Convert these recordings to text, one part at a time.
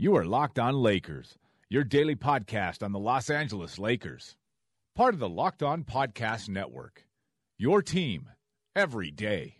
You are Locked On Lakers, your daily podcast on the Los Angeles Lakers. Part of the Locked On Podcast Network. Your team every day.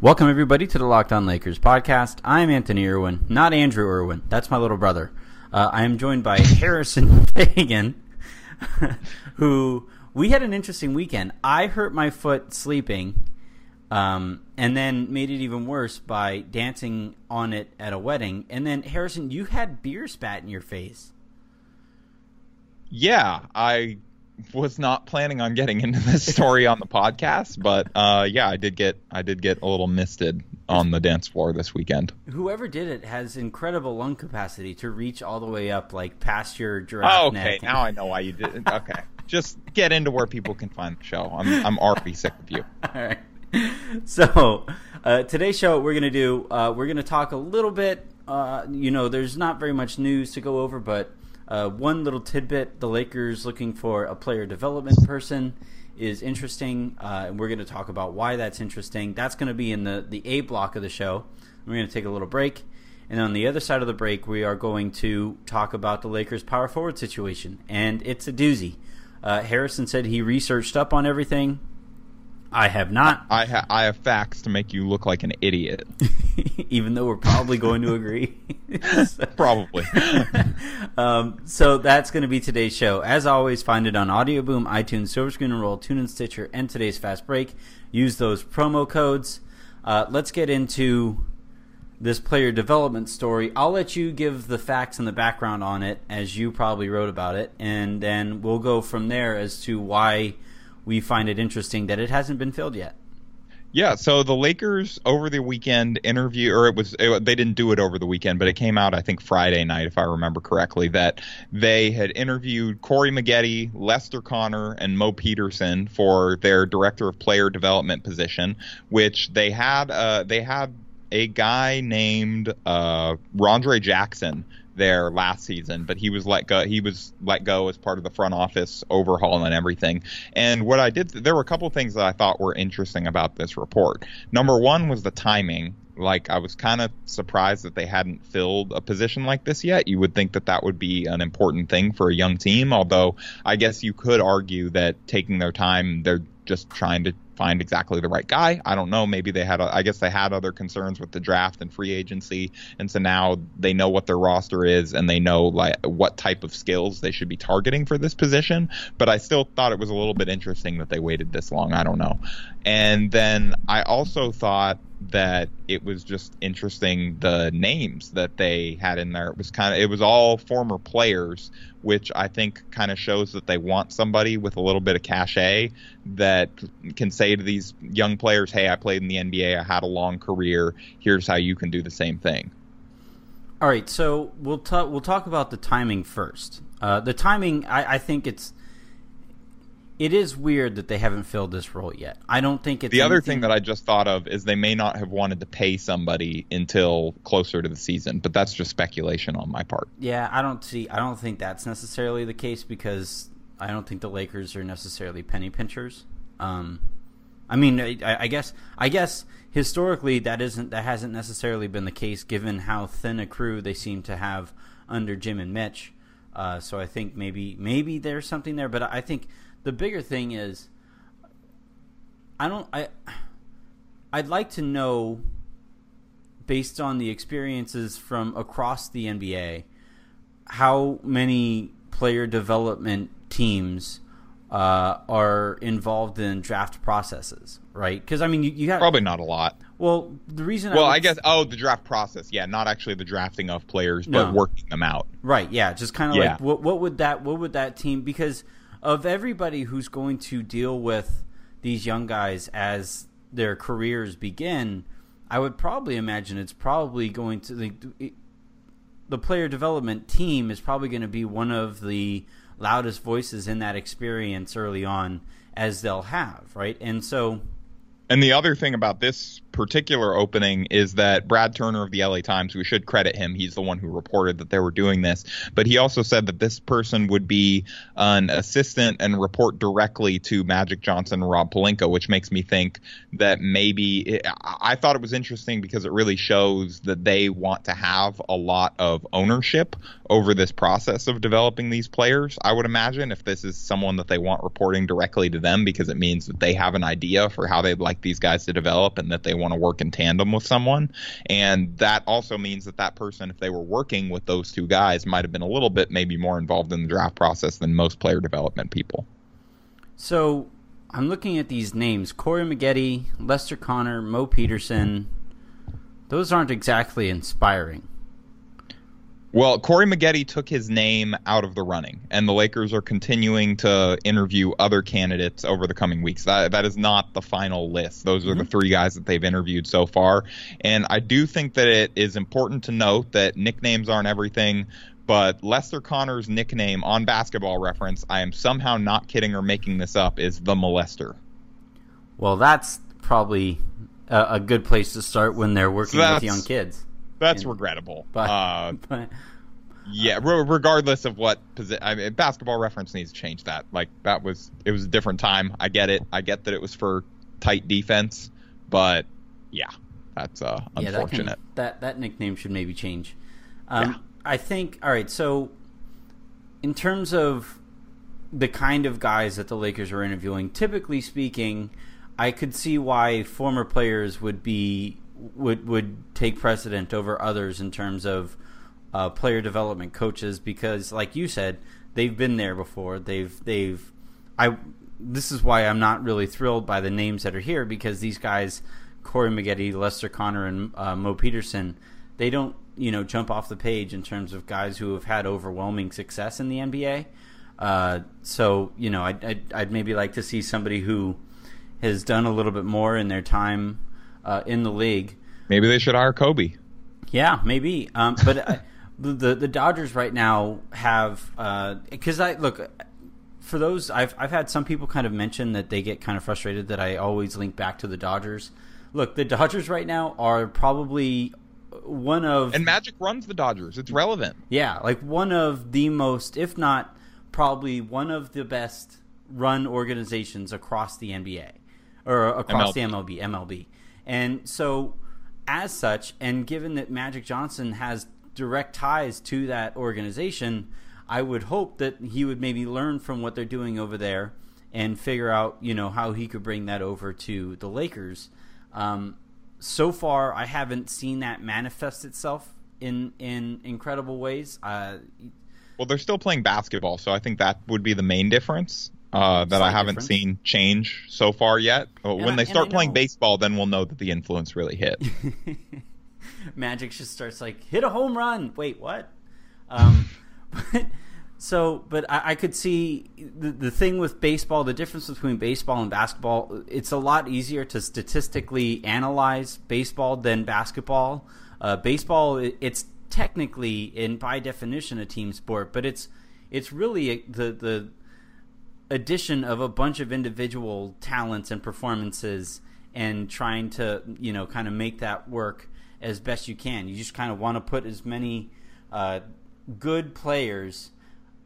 Welcome, everybody, to the Locked On Lakers podcast. I'm Anthony Irwin, not Andrew Irwin. That's my little brother. Uh, I am joined by Harrison Faigen, who we had an interesting weekend. I hurt my foot sleeping, um, and then made it even worse by dancing on it at a wedding. And then, Harrison, you had beer spat in your face. Yeah, I was not planning on getting into this story on the podcast, but uh, yeah, I did get I did get a little misted on the dance floor this weekend. Whoever did it has incredible lung capacity to reach all the way up, like past your giraffe oh, okay, neck. now I know why you did it. Okay, just get into where people can find the show. I'm I'm already sick of you. All right. So uh, today's show, we're gonna do uh, we're gonna talk a little bit. Uh, you know, there's not very much news to go over, but uh, one little tidbit: the Lakers looking for a player development person is interesting, uh, and we're going to talk about why that's interesting. That's going to be in the the A block of the show. We're going to take a little break, and on the other side of the break, we are going to talk about the Lakers' power forward situation, and it's a doozy. Uh, Harrison said he researched up on everything. I have not. I ha- I have facts to make you look like an idiot. even though we're probably going to agree. Probably. um, so that's going to be today's show. As always, find it on Audio Boom, iTunes, Silver Screen and Roll, TuneIn, Stitcher, and today's Fast Break. Use those promo codes. Uh, let's get into this player development story. I'll let you give the facts and the background on it, as you probably wrote about it, and then we'll go from there as to why we find it interesting that it hasn't been filled yet. Yeah, so the Lakers over the weekend interview, or it was it, they didn't do it over the weekend, but it came out I think Friday night, if I remember correctly, that they had interviewed Corey Maggette, Lester Connor, and Mo Peterson for their director of player development position, which they had uh, they had a guy named uh, Rondre Jackson there last season, but he was let go. He was let go as part of the front office overhaul and everything. And what I did, there were a couple things that I thought were interesting about this report. Number one was the timing. Like I was kind of surprised that they hadn't filled a position like this yet. You would think that that would be an important thing for a young team. Although I guess you could argue that taking their time, they're just trying to find exactly the right guy. I don't know. Maybe they had, I guess they had other concerns with the draft and free agency, and so now they know what their roster is and they know like what type of skills they should be targeting for this position. But I still thought it was a little bit interesting that they waited this long. I don't know. And then I also thought that it was just interesting the names that they had in there. It was kind of it was all former players, which I think kind of shows that they want somebody with a little bit of cachet that can say to these young players, "Hey, I played in the NBA. I had a long career. Here's how you can do the same thing." All right, so we'll talk. We'll talk about the timing first. Uh, the timing, I, I think it's it is weird that they haven't filled this role yet. I don't think it's the other thing that I just thought of is they may not have wanted to pay somebody until closer to the season, but that's just speculation on my part. Yeah, I don't see. I don't think that's necessarily the case because I don't think the Lakers are necessarily penny pinchers. Um, I mean, I, I guess I guess historically that isn't that hasn't necessarily been the case given how thin a crew they seem to have under Jim and Mitch. Uh, so I think maybe maybe there's something there, but I think the bigger thing is I don't I I'd like to know based on the experiences from across the NBA how many player development teams uh, are involved in draft processes, right? Because I mean, you, you have Probably not a lot. Well, the reason Well, I, would- I guess oh, the draft process. Yeah, not actually the drafting of players, but working them out. Right. Yeah. Just kind of Yeah. like what what would that what would that team because of everybody who's going to deal with these young guys as their careers begin, I would probably imagine it's probably going to the the player development team is probably going to be one of the loudest voices in that experience early on as they'll have, right? And so And the other thing about this particular opening is that Brad Turner of the LA Times, we should credit him. He's the one who reported that they were doing this. But he also said that this person would be an assistant and report directly to Magic Johnson and Rob Pelinka, which makes me think that maybe I thought it was interesting because it really shows that they want to have a lot of ownership over this process of developing these players. I would imagine if this is someone that they want reporting directly to them because it means that they have an idea for how they'd like these guys to develop and that they want to work in tandem with someone. And that also means that that person, if they were working with those two guys, might have been a little bit maybe more involved in the draft process than most player development people. So I'm looking at these names: Corey Maggette, Lester Connor, Mo Peterson. Those aren't exactly inspiring. Well, Corey Maggette took his name out of the running, and the Lakers are continuing to interview other candidates over the coming weeks. That that is not the final list. Those are the mm-hmm. three guys that they've interviewed so far, and I do think that it is important to note that nicknames aren't everything. But Lester Connor's nickname on Basketball Reference, I am somehow not kidding or making this up, is the Molester. Well, that's probably a, a good place to start when they're working with young kids. That's And- regrettable. But, uh, but Yeah, re- regardless of what position, I mean, basketball reference needs to change that. Like that was it was a different time. I get it. I get that it was for tight defense, but yeah, that's uh, yeah, that, unfortunate. that that nickname should maybe change. Um, Yeah. I think. All right, so in terms of the kind of guys that the Lakers are interviewing, typically speaking, I could see why former players would be would would take precedent over others in terms of uh, player development coaches because, like you said, they've been there before. They've they've I. This is why I'm not really thrilled by the names that are here because these guys, Corey Maggette, Lester Connor, and uh, Mo Peterson, they don't you know jump off the page in terms of guys who have had overwhelming success in the NBA. Uh, so you know, I'd, I'd, I'd maybe like to see somebody who has done a little bit more in their time uh, in the league. Maybe they should hire Kobe. Yeah, maybe. Um, but uh, the the Dodgers right now have because I look for those I've I've had some people kind of mention that they get kind of frustrated that I always link back to the Dodgers. Look, the Dodgers right now are probably one of And Magic runs the Dodgers. It's relevant. yeah, like one of the most, if not probably one of the best run organizations across the NBA or across the MLB, MLB. And so, as such, and given that Magic Johnson has direct ties to that organization, I would hope that he would maybe learn from what they're doing over there and figure out, you know, how he could bring that over to the Lakers. Um, so far, I haven't seen that manifest itself in in incredible ways. Uh, Well, they're still playing basketball, so I think that would be the main difference uh, that I haven't difference. seen change so far yet. Uh, And when I- they start playing baseball, then we'll know that the influence really hit. Magic just starts like hit a home run. Wait, what? Um, but so, but I, I could see the the thing with baseball. The difference between baseball and basketball. It's a lot easier to statistically analyze baseball than basketball. Uh, baseball, it, it's technically and by definition a team sport, but it's it's really a, the the addition of a bunch of individual talents and performances and trying to you know kind of make that work as best you can you just kind of want to put as many uh, good players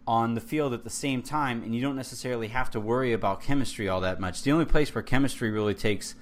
on the field at the same time and you don't necessarily have to worry about chemistry all that much the only place where chemistry really takes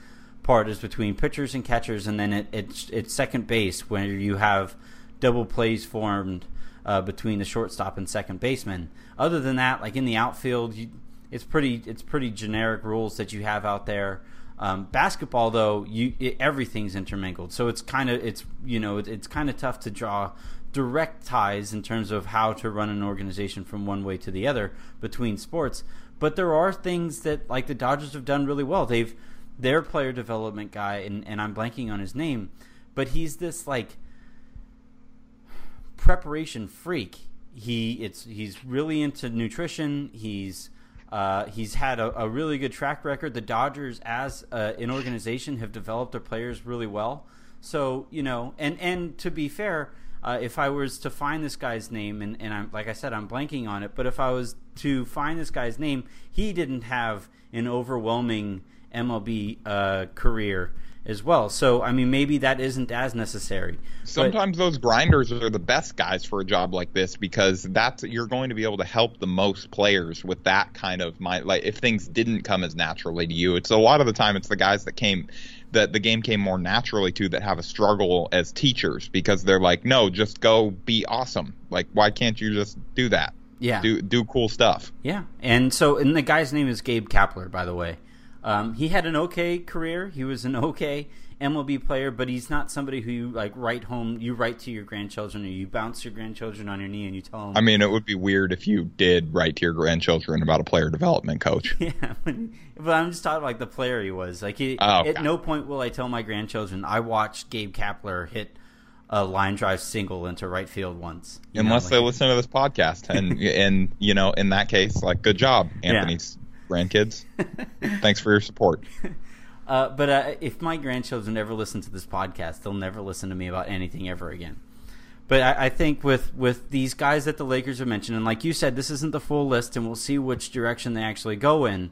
part is between pitchers and catchers and then it, it's, it's second base where you have double plays formed uh, between the shortstop and second baseman. Other than that, like in the outfield, you, it's pretty it's pretty generic rules that you have out there. Um, basketball, though, you it, everything's intermingled, so it's kind of it's you know it, it's kind of tough to draw direct ties in terms of how to run an organization from one way to the other between sports. But there are things that like the Dodgers have done really well. They've their player development guy, and, and I'm blanking on his name, but he's this like preparation freak. He it's he's really into nutrition. He's uh, he's had a, a, really good track record. The Dodgers, as uh, an organization, have developed their players really well. So you know, and and to be fair, uh, if I was to find this guy's name, and, and I'm like I said, I'm blanking on it, but if I was to find this guy's name, he didn't have an overwhelming MLB uh, career as well. So I mean, maybe that isn't as necessary. Sometimes but, those grinders are the best guys for a job like this because that's you're going to be able to help the most players with that kind of mind. Like if things didn't come as naturally to you, it's a lot of the time it's the guys that came that the game came more naturally to that have a struggle as teachers because they're like, no, just go be awesome. Like, why can't you just do that? Yeah, do do cool stuff. Yeah, and so and the guy's name is Gabe Kapler, by the way. Um, he had an okay career. He was an okay MLB player, but he's not somebody who you like write home. You write to your grandchildren, or you bounce your grandchildren on your knee and you tell them. I mean, it would be weird if you did write to your grandchildren about a player development coach. Yeah, but I'm just talking like the player he was. Like, he, oh, at no point will I tell my grandchildren I watched Gabe Kapler hit a line drive single into right field once. Unless know, like, they listen to this podcast, and and you know, in that case, like, good job, Anthony's yeah. grandkids. Thanks for your support. Uh, but uh, if my grandchildren ever listen to this podcast, they'll never listen to me about anything ever again. But I, I, think with with these guys that the Lakers have mentioned, and like you said, this isn't the full list, and we'll see which direction they actually go in.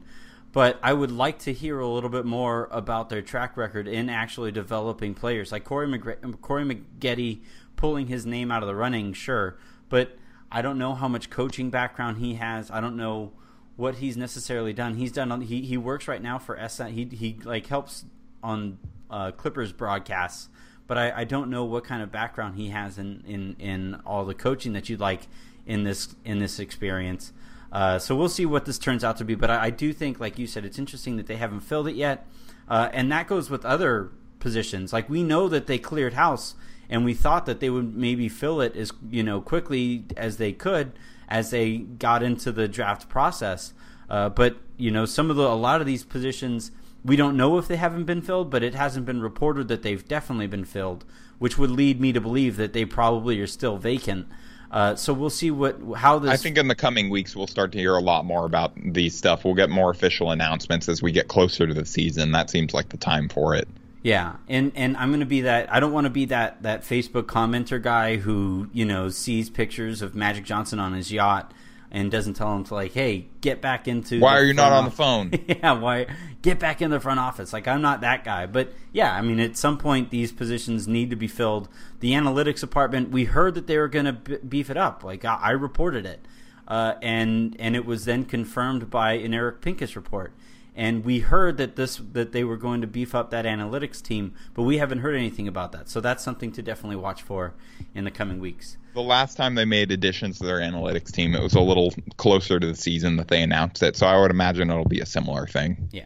But I would like to hear a little bit more about their track record in actually developing players, like Corey Corey Maggette pulling his name out of the running, sure, but I don't know how much coaching background he has. I don't know what he's necessarily done. He's done. He he works right now for SN. He he like helps on uh, Clippers broadcasts, but I, I don't know what kind of background he has in, in in all the coaching that you'd like in this in this experience. Uh, so we'll see what this turns out to be. But I, I, do think, like you said, it's interesting that they haven't filled it yet, uh, and that goes with other positions. Like we know that they cleared house, and we thought that they would maybe fill it as you know quickly as they could as they got into the draft process. Uh, but you know, some of the a lot of these positions we don't know if they haven't been filled, but it hasn't been reported that they've definitely been filled, which would lead me to believe that they probably are still vacant. Uh, so we'll see what how this. I think in the coming weeks we'll start to hear a lot more about these stuff. We'll get more official announcements as we get closer to the season. That seems like the time for it. Yeah, and and I'm going to be that. I don't want to be that that Facebook commenter guy who you know sees pictures of Magic Johnson on his yacht and doesn't tell him to like, hey, get back into. Why are you not on the phone? yeah, why get back in the front office? Like I'm not that guy, but yeah, I mean, at some point these positions need to be filled. The analytics department, we heard that they were going to beef it up. Like I, I reported it, uh, and and it was then confirmed by an Eric Pincus report and we heard that this that they were going to beef up that analytics team, but we haven't heard anything about that. So that's something to definitely watch for in the coming weeks. The last time they made additions to their analytics team, it was a little closer to the season that they announced it. So I would imagine it'll be a similar thing. Yeah,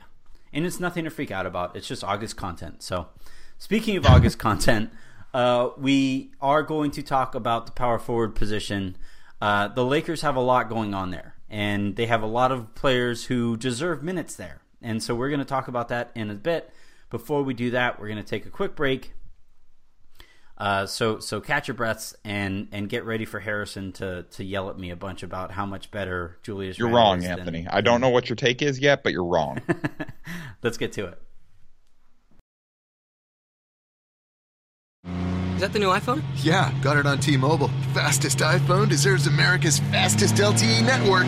and it's nothing to freak out about. It's just August content. So speaking of August content, uh, we are going to talk about the power forward position. Uh, the Lakers have a lot going on there, and they have a lot of players who deserve minutes there. And so we're going to talk about that in a bit. Before we do that, we're going to take a quick break. Uh, so so catch your breaths and and get ready for Harrison to to yell at me a bunch about how much better Julius. You're wrong, Anthony. Than, I don't know what your take is yet, but you're wrong. Let's get to it. Is that the new iPhone? Yeah, got it on T-Mobile. Fastest iPhone deserves America's fastest LTE network.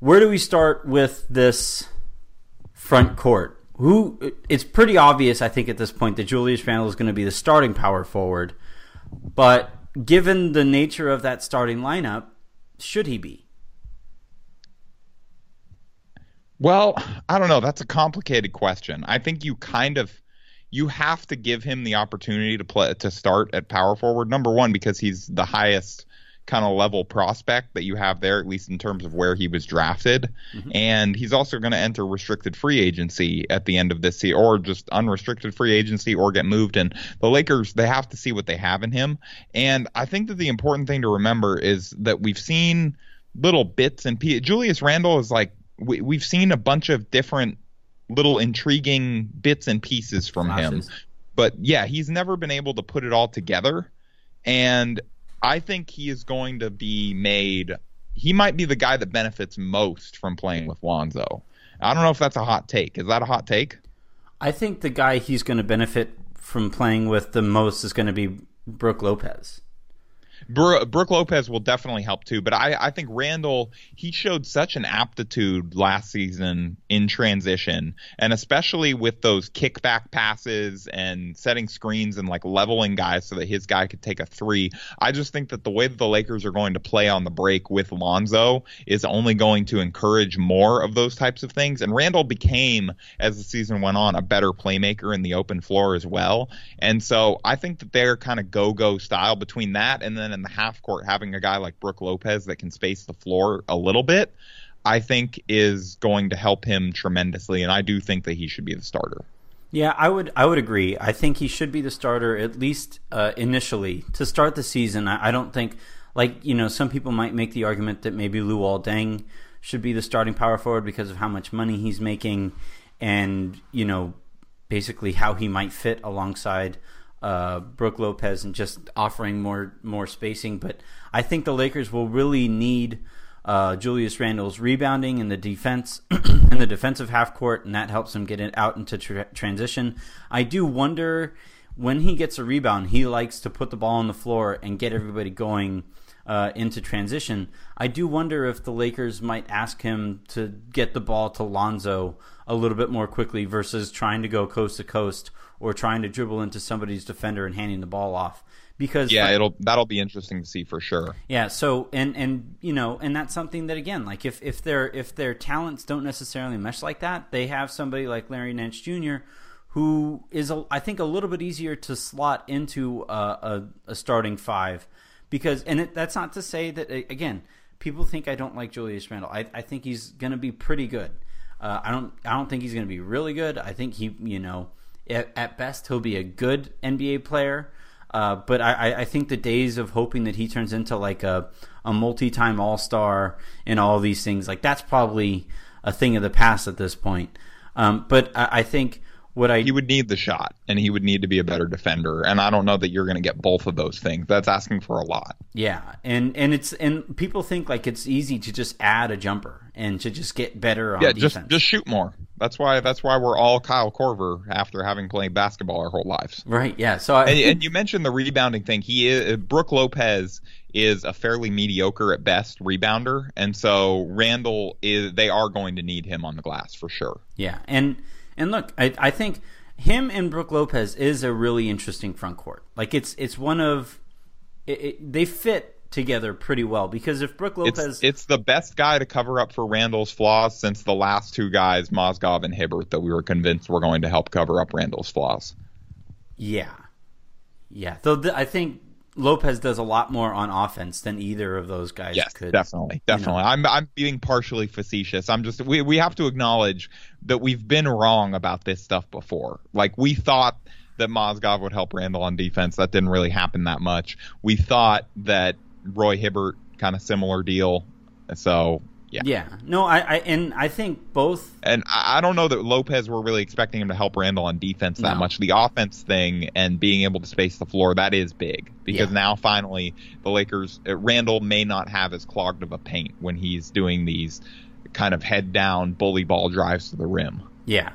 where do we start with this front court? Who it's pretty obvious, I think, at this point that Julius Randle is going to be the starting power forward. But given the nature of that starting lineup, should he be? Well, I don't know. That's a complicated question. I think you kind of you have to give him the opportunity to play to start at power forward. Number one, because he's the highest kind of level prospect that you have there, at least in terms of where he was drafted. Mm-hmm. And he's also going to enter restricted free agency at the end of this year, or just unrestricted free agency, or get moved. And the Lakers, they have to see what they have in him. And I think that the important thing to remember is that we've seen little bits and pieces. Julius Randle is like we, we've seen a bunch of different little intriguing bits and pieces from him. But yeah, he's never been able to put it all together. And I think he is going to be made. He might be the guy that benefits most from playing with Lonzo. I don't know if that's a hot take. Is that a hot take? I think the guy he's going to benefit from playing with the most is going to be Brook Lopez. Brook Lopez will definitely help too, but I, I think Randle he showed such an aptitude last season in transition, and especially with those kickback passes and setting screens and like leveling guys so that his guy could take a three. I just think that the way that the Lakers are going to play on the break with Lonzo is only going to encourage more of those types of things. And Randle became, as the season went on, a better playmaker in the open floor as well. And so I think that they're kind of go go style between that and then in the half court, having a guy like Brook Lopez that can space the floor a little bit, I think is going to help him tremendously. And I do think that he should be the starter. Yeah, I would I would agree. I think he should be the starter at least uh, initially to start the season. I, I, don't think like you know some people might make the argument that maybe Luol Deng should be the starting power forward because of how much money he's making and you know basically how he might fit alongside uh, Brook Lopez and just offering more more spacing. But I think the Lakers will really need uh, Julius Randle's rebounding in the defense in the defensive half court, and that helps him get it out into tra- transition. I do wonder when he gets a rebound, he likes to put the ball on the floor and get everybody going. Uh, into transition, I do wonder if the Lakers might ask him to get the ball to Lonzo a little bit more quickly versus trying to go coast to coast or trying to dribble into somebody's defender and handing the ball off. Because yeah it'll that'll be interesting to see for sure. Yeah so and and you know and that's something that again like if if their if their talents don't necessarily mesh like that they have somebody like larry nance jr who is a, I think a little bit easier to slot into a, a, a starting five. Because and it, that's not to say that again people think I don't like Julius Randle. I, I think he's going to be pretty good. Uh, I don't I don't think he's going to be really good. I think he you know at, best, he'll be a good NBA player. Uh, but I, I think the days of hoping that he turns into like a, a multi time All Star and all these things, like that's probably a thing of the past at this point. Um, but I, I think what I he would need the shot, and he would need to be a better defender. And I don't know that you're going to get both of those things. That's asking for a lot. Yeah, and and it's and people think like it's easy to just add a jumper and to just get better on yeah, defense. just just shoot more. That's why that's why we're all Kyle Korver after having played basketball our whole lives. Right. Yeah. So I, and, and, you mentioned the rebounding thing. He is uh, Brook Lopez is a fairly mediocre at best rebounder, and so Randle is they are going to need him on the glass for sure. Yeah, and and look, I, I think him and Brook Lopez is a really interesting front court. Like it's it's one of it, it, they fit together pretty well because if Brook Lopez, it's, it's, the best guy to cover up for Randle's flaws since the last two guys, Mozgov and Hibbert, that we were convinced were going to help cover up Randle's flaws. Yeah, yeah. Though th- I think Lopez does a lot more on offense than either of those guys yes, could. Definitely, definitely. You know. I'm I'm being partially facetious. I'm just we we have to acknowledge that we've been wrong about this stuff before. Like we thought that Mozgov would help Randle on defense. That didn't really happen that much. We thought that Roy Hibbert kind of similar deal. So yeah. Yeah. No, I, I and I think both. And I, I, don't know that Lopez were really expecting him to help Randle on defense that no. much. The offense thing and being able to space the floor that is big because yeah. now finally the Lakers uh, Randle may not have as clogged of a paint when he's doing these kind of head down bully ball drives to the rim. Yeah.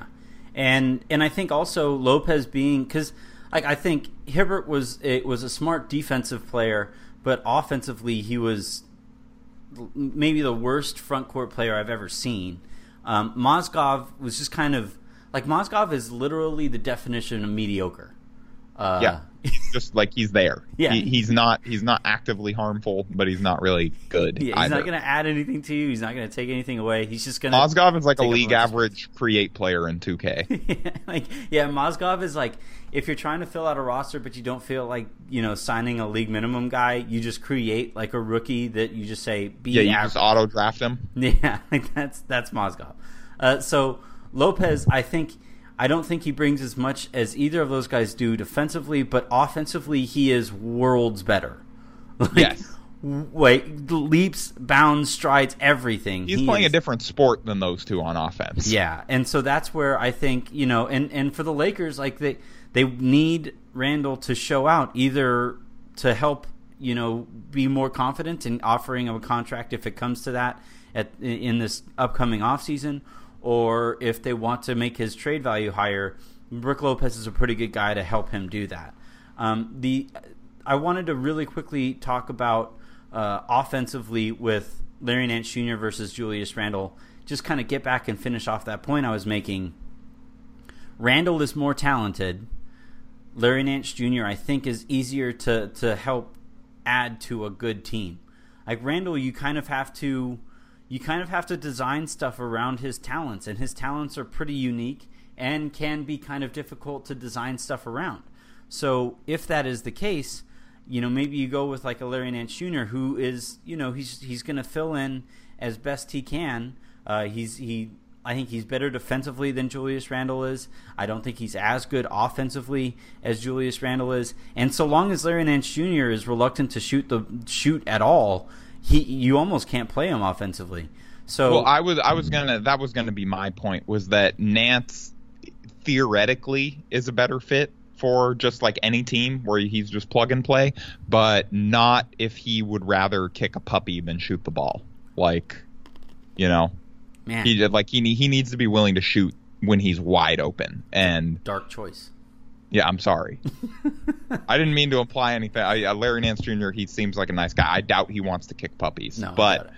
And and I think also Lopez being because like I think Hibbert was it was a smart defensive player, but offensively he was maybe the worst front court player I've ever seen. Um, Mozgov was just kind of like Mozgov is literally the definition of mediocre. Uh, yeah, just like he's there. Yeah. he, he's not he's not actively harmful, but he's not really good. yeah, he's either. not going to add anything to you. He's not going to take anything away. He's just going to. Mozgov is like a league average create player in 2K. like yeah, Mozgov is like if you're trying to fill out a roster but you don't feel like you know signing a league minimum guy, you just create like a rookie that you just say be yeah, you average. just auto draft him. Yeah, like that's that's Mozgov. Uh, so Lopez, I think I don't think he brings as much as either of those guys do defensively, but offensively he is worlds better. Like, Yes. Wait, leaps, bounds, strides, everything. He's He playing is- a different sport than those two on offense. yeah, and so that's where I think you know, and and for the Lakers, like they they need Randle to show out either to help you know be more confident in offering him a contract if it comes to that at in this upcoming offseason, or if they want to make his trade value higher. Brook Lopez is a pretty good guy to help him do that. Um, the I wanted to really quickly talk about uh, offensively with Larry Nance Jr. versus Julius Randle. Just kind of get back and finish off that point I was making. Randle is more talented. Larry Nance Jr. I think is easier to to help add to a good team. Like Randle, you kind of have to you kind of have to design stuff around his talents, and his talents are pretty unique and can be kind of difficult to design stuff around. So if that is the case, you know maybe you go with like a Larry Nance Jr. who is you know he's he's going to fill in as best he can. Uh, he's he I think he's better defensively than Julius Randle is. I don't think he's as good offensively as Julius Randle is. And so long as Larry Nance Jr. is reluctant to shoot the shoot at all, he you almost can't play him offensively. So Well, I was I was gonna that was gonna be my point was that Nance theoretically is a better fit for just like any team where he's just plug and play, but not if he would rather kick a puppy than shoot the ball. Like, you know, man, he like he he needs to be willing to shoot when he's wide open. And dark choice. Yeah, I'm sorry. I didn't mean to imply anything. I, uh, Larry Nance Jr. He seems like a nice guy. I doubt he wants to kick puppies. No, but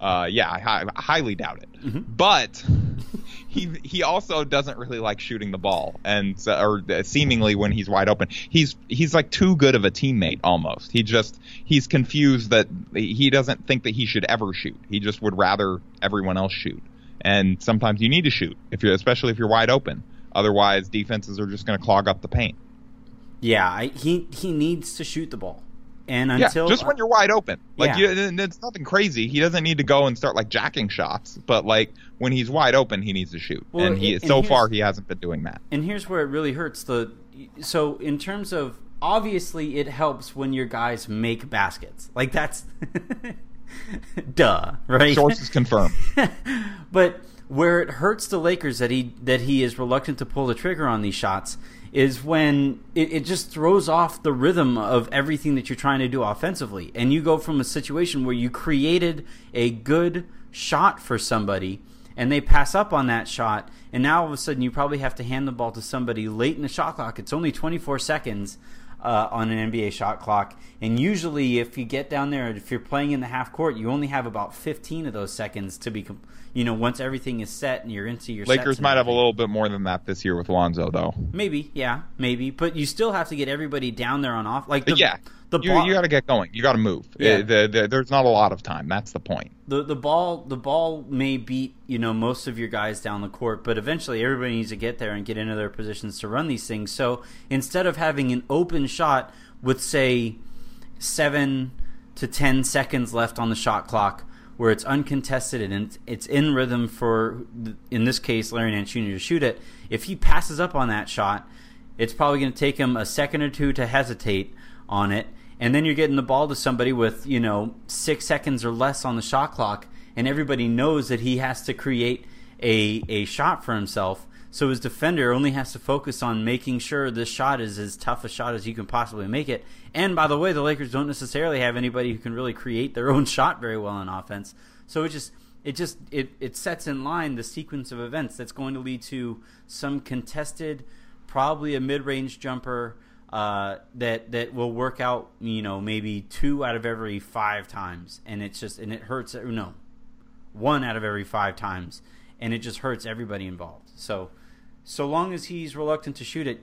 uh, yeah, I, I highly doubt it. Mm-hmm. But he he also doesn't really like shooting the ball, and so- or uh, seemingly when he's wide open, he's he's like too good of a teammate almost. He just he's confused that he doesn't think that he should ever shoot. He just would rather everyone else shoot. And sometimes you need to shoot if you're especially if you're wide open. Otherwise, defenses are just going to clog up the paint. Yeah, I, he he needs to shoot the ball. And Yeah, until just when you're wide open. Like Yeah. you, it's nothing crazy. He doesn't need to go and start like jacking shots, but like when he's wide open, he needs to shoot. Well, and he and so far he hasn't been doing that. and here's where it really hurts the so in terms of obviously it helps when your guys make baskets like that's duh right Sources confirm. but where it hurts the Lakers that he that he is reluctant to pull the trigger on these shots is when it, it just throws off the rhythm of everything that you're trying to do offensively, and you go from a situation where you created a good shot for somebody, and they pass up on that shot, and now all of a sudden you probably have to hand the ball to somebody late in the shot clock. It's only 24 seconds uh, on an NBA shot clock. And usually, if you get down there, if you're playing in the half court, you only have about 15 of those seconds to be, you know, once everything is set and you're into your Lakers might have a little bit more than that this year with Lonzo, though. Maybe, yeah, maybe, but you still have to get everybody down there on off. Like, the, yeah, the you, ball, you got to get going. You got to move. Yeah. The, the, there's not a lot of time. That's the point. the the ball the ball may beat you know most of your guys down the court, but eventually everybody needs to get there and get into their positions to run these things. So instead of having an open shot with say seven to ten seconds left on the shot clock, where it's uncontested and it's- it's in rhythm for in this case Larry Nance Jr. to shoot it, if he passes up on that shot, it's probably going to take him a second or two to hesitate on it. And then you're getting the ball to somebody with you know six seconds or less on the shot clock and everybody knows that he has to create a, a shot for himself. So his defender only has to focus on making sure this shot is as tough a shot as you can possibly make it. And by the way the lakers don't necessarily have anybody who can really create their own shot very well on offense. So it just it just it, it sets in line the sequence of events that's going to lead to some contested probably a mid-range jumper uh, that that will work out. You know, maybe two out of every five times, and it's just and it hurts. No, one out of every five times, and it just hurts everybody involved. So, so long as he's reluctant to shoot it,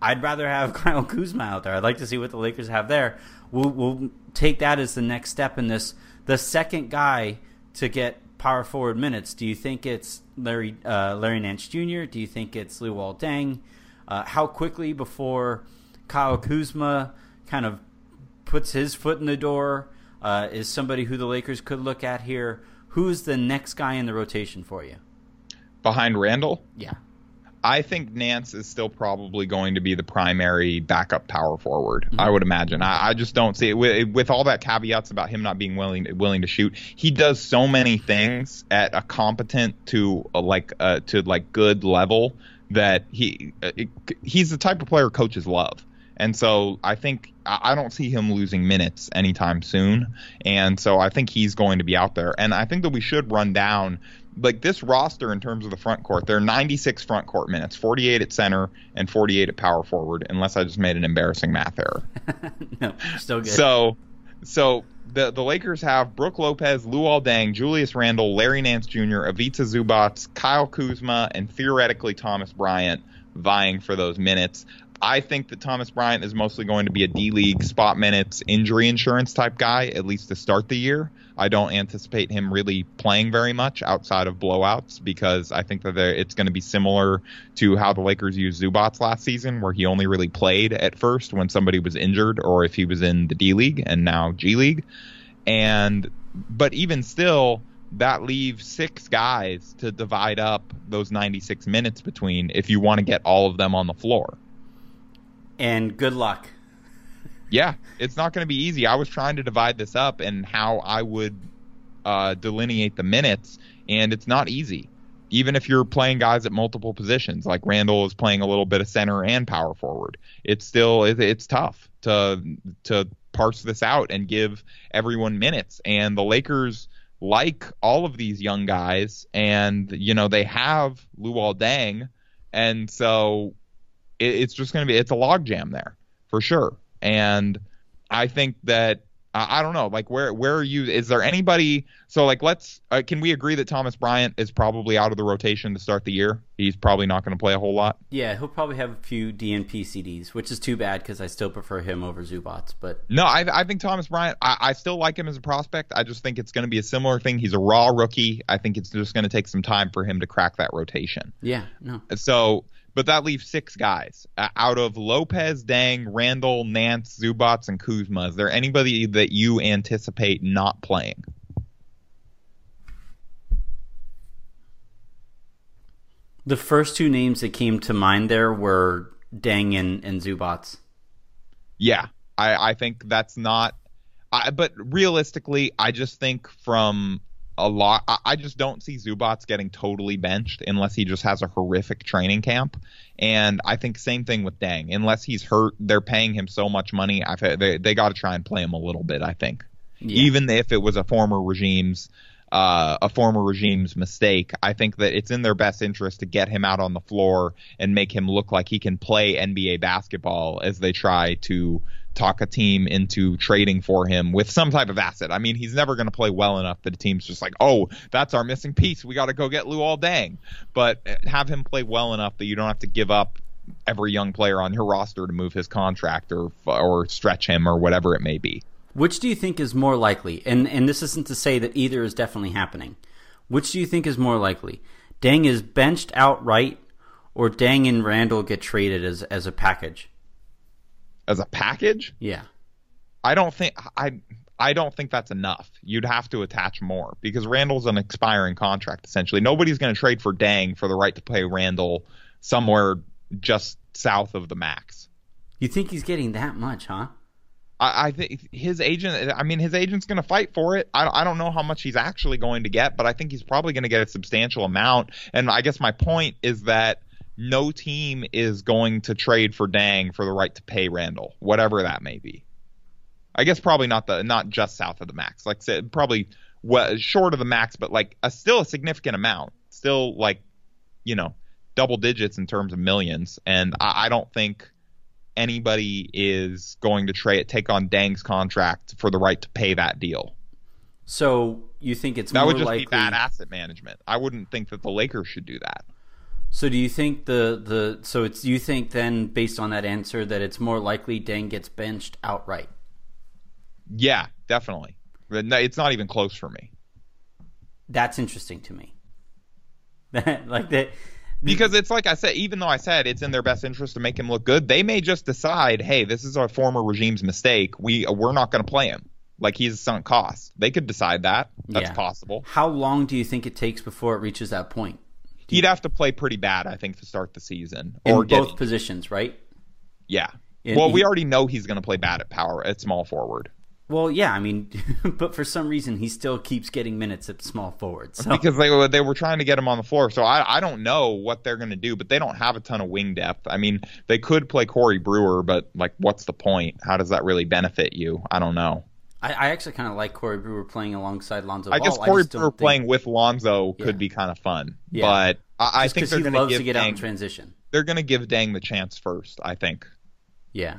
I'd rather have Kyle Kuzma out there. I'd like to see what the Lakers have there. We'll, we'll take that as the next step in this. The second guy to get power forward minutes. Do you think it's Larry uh, Larry Nance Jr.? Do you think it's Luol Deng? Uh, how quickly before Kyle Kuzma kind of puts his foot in the door uh, is somebody who the Lakers could look at here? Who's the next guy in the rotation for you? Behind Randle? Yeah. I think Nance is still probably going to be the primary backup power forward. Mm-hmm. I would imagine. I, I, just don't see it with, with all that caveats about him not being willing willing to shoot. He does so many things at a competent to a, like uh, to like good level that he uh, it, he's the type of player coaches love. And so I think I don't see him losing minutes anytime soon. And so I think he's going to be out there. And I think that we should run down like this roster in terms of the front court, there are 96 front court minutes, 48 at center and 48 at power forward, unless I just made an embarrassing math error. no, still good. So, so the the Lakers have Brook Lopez, Luol Deng, Julius Randle, Larry Nance Jr., Ivica Zubac, Kyle Kuzma, and theoretically Thomas Bryant vying for those minutes. I think that Thomas Bryant is mostly going to be a D League spot minutes injury insurance type guy, at least to start the year. I don't anticipate him really playing very much outside of blowouts because I think that it's going to be similar to how the Lakers used Zubac last season, where he only really played at first when somebody was injured or if he was in the D League and now G League. And but even still, that leaves six guys to divide up those 96 minutes between if you want to get all of them on the floor and good luck. Yeah, it's not going to be easy. I was trying to divide this up and how I would uh, delineate the minutes, and it's not easy. Even if you're playing guys at multiple positions, like Randle is playing a little bit of center and power forward, it's still it's tough to to parse this out and give everyone minutes. And the Lakers like all of these young guys, and you know they have Luol Deng, and so it, it's just going to be it's a logjam there for sure. And I think that I don't know, like where where are you? Is there anybody? So like, let's uh, can we agree that Thomas Bryant is probably out of the rotation to start the year? He's probably not going to play a whole lot. Yeah, he'll probably have a few DNP CDs, which is too bad because I still prefer him over Zubac. But no, I, I think Thomas Bryant. I, I still like him as a prospect. I just think it's going to be a similar thing. He's a raw rookie. I think it's just going to take some time for him to crack that rotation. Yeah, no. So but that leaves six guys uh, out of Lopez, Deng, Randle, Nance, Zubac, and Kuzma. Is there anybody that you anticipate not playing? The first two names that came to mind there were Deng and, and Zubac. Yeah, I, I think that's not. I, but realistically, I just think from a lot. I just don't see Zubac getting totally benched unless he just has a horrific training camp. And I think same thing with Deng. Unless he's hurt, they're paying him so much money. I've, they they got to try and play him a little bit. I think, yeah. even if it was a former regime's uh, a former regime's mistake. I think that it's in their best interest to get him out on the floor and make him look like he can play NBA basketball as they try to talk a team into trading for him with some type of asset. I mean, he's never going to play well enough that a team's just like, oh, that's our missing piece. We got to go get Luol Deng. But eh, have him play well enough that you don't have to give up every young player on your roster to move his contract or or stretch him or whatever it may be. Which do you think is more likely? And and this isn't to say that either is definitely happening. Which do you think is more likely? Deng is benched outright, or Deng and Randle get traded as as a package as a package. Yeah. I don't think I I don't think that's enough. You'd have to attach more because Randle's an expiring contract essentially. Nobody's going to trade for Deng for the right to pay Randle somewhere just south of the max. You think he's getting that much, huh? I, I think his agent. I mean, his agent's going to fight for it. I, I don't know how much he's actually going to get, but I think he's probably going to get a substantial amount. And I guess my point is that no team is going to trade for Deng for the right to pay Randle, whatever that may be. I guess probably not the not just south of the max. Like said, probably well, short of the max, but like a still a significant amount. Still like you know double digits in terms of millions. And I, I don't think anybody is going to trade take on Deng's contract for the right to pay that deal. So you think it's that would just likely... be bad asset management. I wouldn't think that the Lakers should do that. So do you think the the so it's you think then based on that answer that it's more likely Deng gets benched outright? Yeah, definitely. It's not even close for me. That's interesting to me. like that because it's like I said, even though I said it's in their best interest to make him look good, they may just decide, hey, this is our former regime's mistake. We we're not going to play him. Like he's a sunk cost. They could decide that. That's yeah. possible. How long do you think it takes before it reaches that point? He'd have to play pretty bad, I think, to start the season. In or both positions, right? Yeah. In, well, we already know he's going to play bad at power at small forward. Well, yeah, I mean, but for some reason he still keeps getting minutes at small forward. So. Because they they were trying to get him on the floor, so I I don't know what they're going to do, but they don't have a ton of wing depth. I mean, they could play Corey Brewer, but like, what's the point? How does that really benefit you? I don't know. I, I actually kind of like Corey Brewer playing alongside Lonzo. I guess Corey Brewer think... playing with Lonzo could yeah. be kind of fun, yeah. but I, I think they're going to get Deng, out in transition. They're going to give Deng the chance first. I think. Yeah.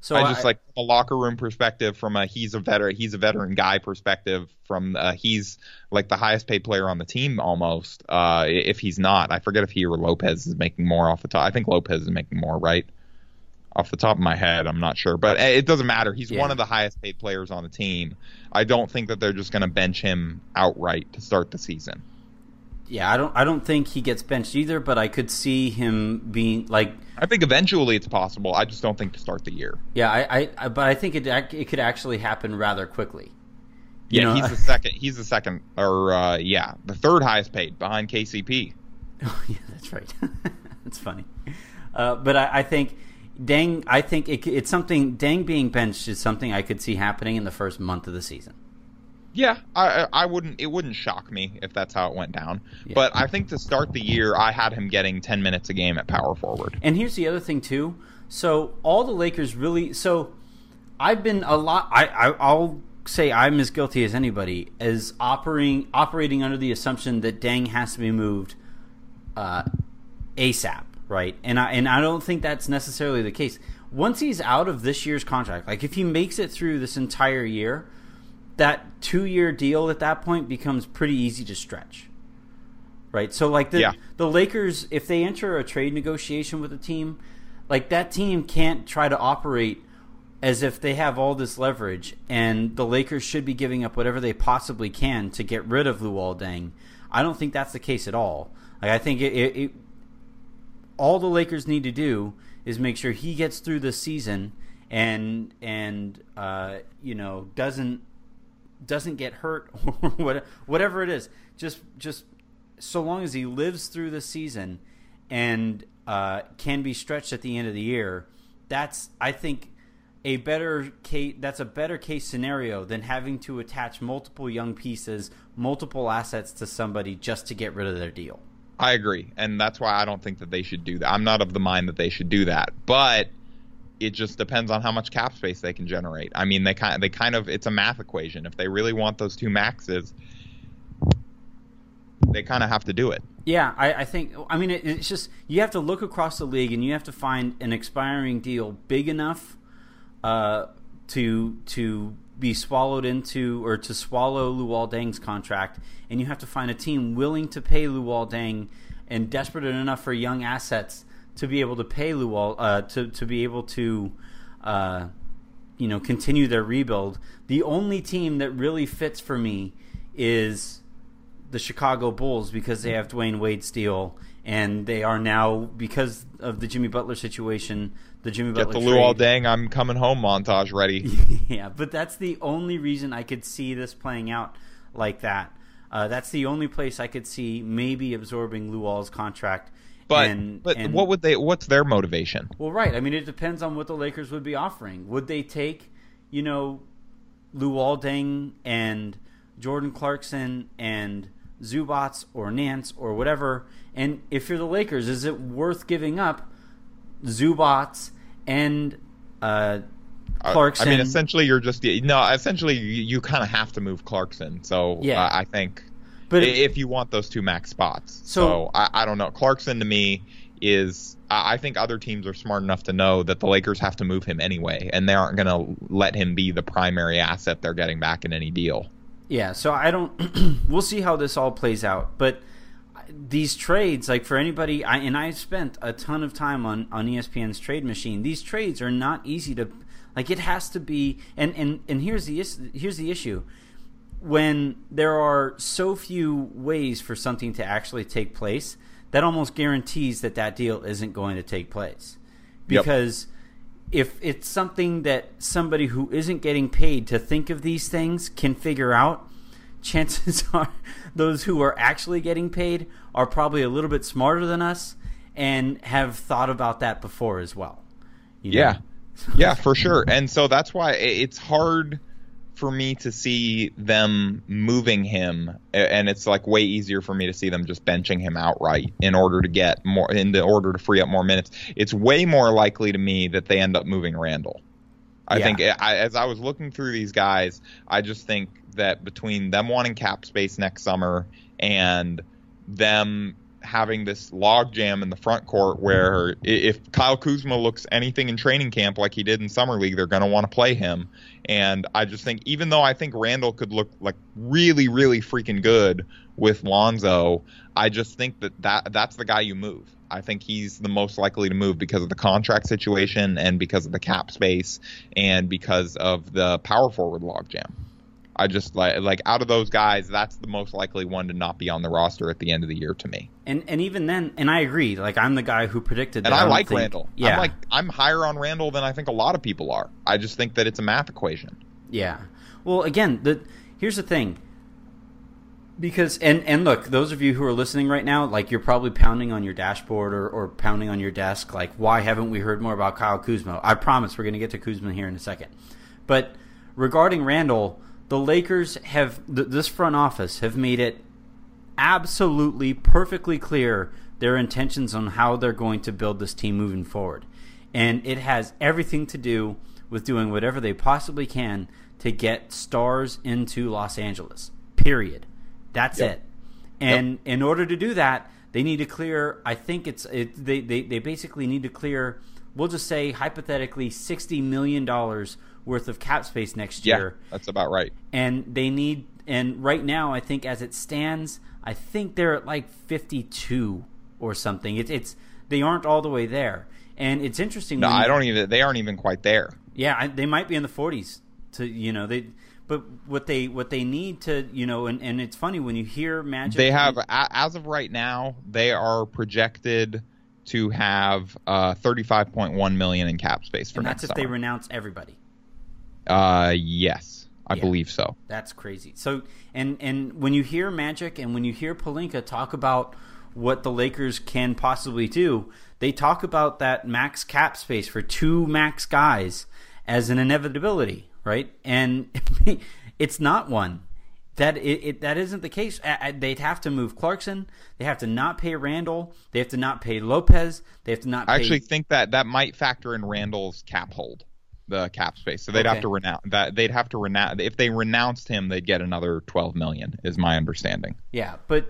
So I just I, like a locker room perspective, from a he's a veteran, he's a veteran guy perspective. From uh, he's like the highest paid player on the team almost. Uh, if he's not, I forget if he or Lopez is making more off the top. I think Lopez is making more, right? Off the top of my head, I'm not sure, but it doesn't matter. He's yeah. one of the highest paid players on the team. I don't think that they're just going to bench him outright to start the season yeah, I don't I don't think he gets benched either, but I could see him being like. I think eventually it's possible. I just don't think to start the year. Yeah, I, I but I think it it could actually happen rather quickly. You yeah, know? he's the second. He's the second, or uh, yeah, the third highest paid behind KCP. Oh yeah, that's right. that's funny. Uh, but I, I, think Deng. I think it, it's something. Deng being benched is something I could see happening in the first month of the season. Yeah, I I wouldn't it wouldn't shock me if that's how it went down. Yeah. But I think to start the year, I had him getting 10 minutes a game at power forward. And here's the other thing too. So all the Lakers really so I've been a lot I, I I'll say I'm as guilty as anybody as operating operating under the assumption that Deng has to be moved uh, ASAP, right? And I and I don't think that's necessarily the case. Once he's out of this year's contract, like if he makes it through this entire year, that two year deal at that point becomes pretty easy to stretch. Right? So like the yeah. the Lakers if they enter a trade negotiation with a team, like that team can't try to operate as if they have all this leverage and the Lakers should be giving up whatever they possibly can to get rid of Luol Deng. I don't think that's the case at all. Like I think it, it, it all the Lakers need to do is make sure he gets through the season and and uh, you know doesn't doesn't get hurt or whatever it is. Just just so long as he lives through the season and uh, can be stretched at the end of the year, that's I think a better case. That's a better case scenario than having to attach multiple young pieces, multiple assets to somebody just to get rid of their deal. I agree, and that's why I don't think that they should do that. I'm not of the mind that they should do that, but it just depends on how much cap space they can generate. I mean, they kind they kind of it's a math equation. If they really want those two maxes, they kind of have to do it. Yeah, I, I think. I mean, it, it's just you have to look across the league and you have to find an expiring deal big enough uh, to to be swallowed into or to swallow Luol Deng's contract, and you have to find a team willing to pay Luol Deng and desperate enough for young assets to be able to pay Luol, uh, to to be able to, uh, you know, continue their rebuild. The only team that really fits for me is the Chicago Bulls because they have Dwyane Wade Steele, and they are now because of the Jimmy Butler situation. The Jimmy Get the Luol Deng, I'm coming home montage ready. yeah, but that's the only reason I could see this playing out like that. Uh, that's the only place I could see maybe absorbing Luol's contract but and, but and, what would they? What's their motivation? Well, right. I mean, it depends on what the Lakers would be offering. Would they take, you know, Luol Deng and Jordan Clarkson and Zubac or Nance or whatever? And if you're the Lakers, is it worth giving up Zubac and uh, Clarkson? I mean, essentially, you're just no. Essentially, you, you kind of have to move Clarkson. So yeah. Uh, I think but if you want those two max spots. So, so I, I, don't know. Clarkson to me is I think other teams are smart enough to know that the Lakers have to move him anyway, and they aren't going to let him be the primary asset they're getting back in any deal. Yeah, so I don't. we'll see how this all plays out, but these trades, like for anybody, I, and I spent a ton of time on on ESPN's trade machine. These trades are not easy to, like it has to be. And and and here's the here's the issue. When there are so few ways for something to actually take place, that almost guarantees that that deal isn't going to take place, because. Yep. If it's something that somebody who isn't getting paid to think of these things can figure out, chances are those who are actually getting paid are probably a little bit smarter than us and have thought about that before as well. You know? Yeah. yeah, for sure. And so that's why it's hard for me to see them moving him and it's like way easier for me to see them just benching him outright in order to get more in the order to free up more minutes. It's way more likely to me that they end up moving randle I yeah. think I, as I was looking through these guys, I just think that between them wanting cap space next summer and them having this logjam in the front court where if Kyle Kuzma looks anything in training camp like he did in summer league, they're going to want to play him. And I just think, even though I think Randle could look like really, really freaking good with Lonzo, I just think that, that that's the guy you move. I think he's the most likely to move because of the contract situation and because of the cap space and because of the power forward logjam. I just like like out of those guys, that's the most likely one to not be on the roster at the end of the year to me. And and even then, and I agree. Like I'm the guy who predicted. That and I, I like think, Randle. Yeah, I'm like I'm higher on Randle than I think a lot of people are. I just think that it's a math equation. Yeah. Well, again, the here's the thing because and and look those of you who are listening right now like you're probably pounding on your dashboard or, or pounding on your desk like why haven't we heard more about kyle kuzma i promise we're going to get to kuzma here in a second but regarding randle the lakers have th- this front office have made it absolutely perfectly clear their intentions on how they're going to build this team moving forward and it has everything to do with doing whatever they possibly can to get stars into los angeles period that's yep. it. And yep. in order to do that, they need to clear. I think it's it, they, they they basically need to clear. We'll just say hypothetically sixty million dollars worth of cap space next year. Yeah, that's about right. And they need and right now I think as it stands, I think they're at like fifty two or something. It's it's they aren't all the way there. And it's interesting. No, I don't even. They aren't even quite there. Yeah, they might be in the forties. To you know, they but what they what they need to you know and, and it's funny when you hear magic they have as of right now they are projected to have uh, 35.1 million in cap space for and that's if summer. they renounce everybody uh yes i yeah, believe so that's crazy so and and when you hear magic and when you hear Pelinka talk about what the lakers can possibly do they talk about that max cap space for two max guys as an inevitability right? And it's not one. That it, it, that isn't the case. They'd have to move Clarkson. They have to not pay Randle. They have to not pay Lopez. They have to not. I actually think that that might factor in Randle's cap hold, the cap space. So they'd okay. have to renounce that. They'd have to renounce if they renounced him, they'd get another twelve million. Is my understanding. Yeah, but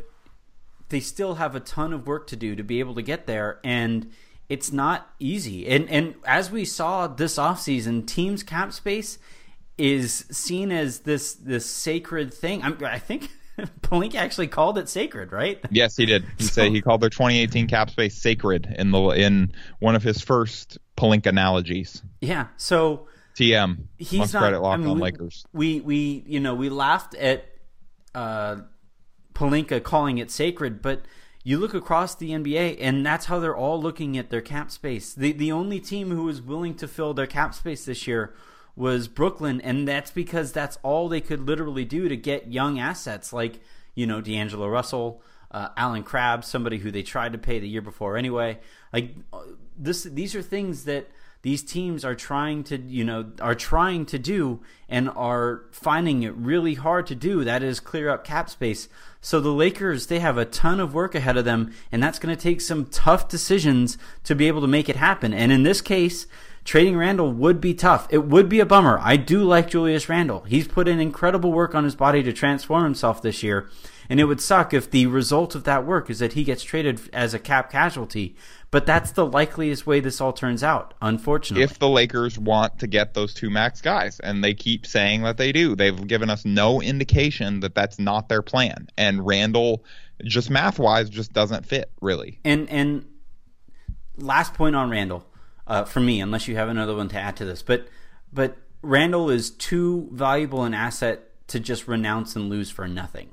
they still have a ton of work to do to be able to get there, and it's not easy. And and as we saw this offseason, teams cap space is seen as this this sacred thing. I'm, i think Pelinka actually called it sacred, right? Yes, he did. He so, said he called their 2018 cap space sacred in the in one of his first Pelinka analogies. Yeah. So TM. He's not, credit locked I mean, on we, Lakers. We we you know we laughed at uh, Pelinka calling it sacred, but you look across the NBA, and that's how they're all looking at their cap space. The the only team who is willing to fill their cap space this year was Brooklyn, and that's because that's all they could literally do to get young assets like you know D'Angelo Russell, uh, Allen Crabbe, somebody who they tried to pay the year before anyway. Like this, these are things that these teams are trying to you know are trying to do and are finding it really hard to do. That is clear up cap space. So the Lakers they have a ton of work ahead of them, and that's going to take some tough decisions to be able to make it happen. And in this case trading Randle would be tough. It would be a bummer. I do like Julius Randle. He's put in incredible work on his body to transform himself this year. And it would suck if the result of that work is that he gets traded as a cap casualty. But that's the likeliest way this all turns out, unfortunately. If the Lakers want to get those two max guys, and they keep saying that they do, they've given us no indication that that's not their plan. And Randle, just math wise, just doesn't fit really. And and last point on Randle uh, for me, unless you have another one to add to this, but but Randle is too valuable an asset to just renounce and lose for nothing.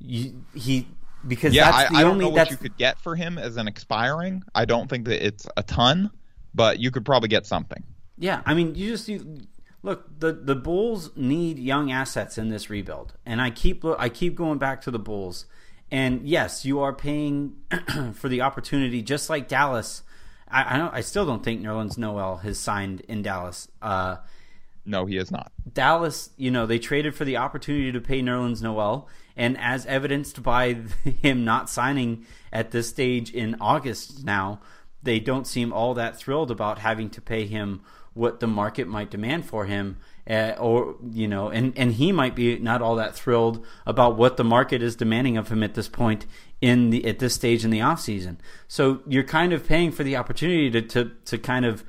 You, he because yeah, that's I, the I don't only know what you could get for him as an expiring. I don't think that it's a ton, but you could probably get something. Yeah, I mean, you just you, look the the Bulls need young assets in this rebuild, and I keep I keep going back to the Bulls. And yes, you are paying for the opportunity, just like Dallas. I I, don't, I still don't think Nerlens Noel has signed in Dallas. Uh, No, he is not. Dallas, you know, they traded for the opportunity to pay Nerlens Noel, and as evidenced by him not signing at this stage in August now, they don't seem all that thrilled about having to pay him what the market might demand for him. Uh, or you know, and and he might be not all that thrilled about what the market is demanding of him at this point in the at this stage in the offseason. So you're kind of paying for the opportunity to to, to kind of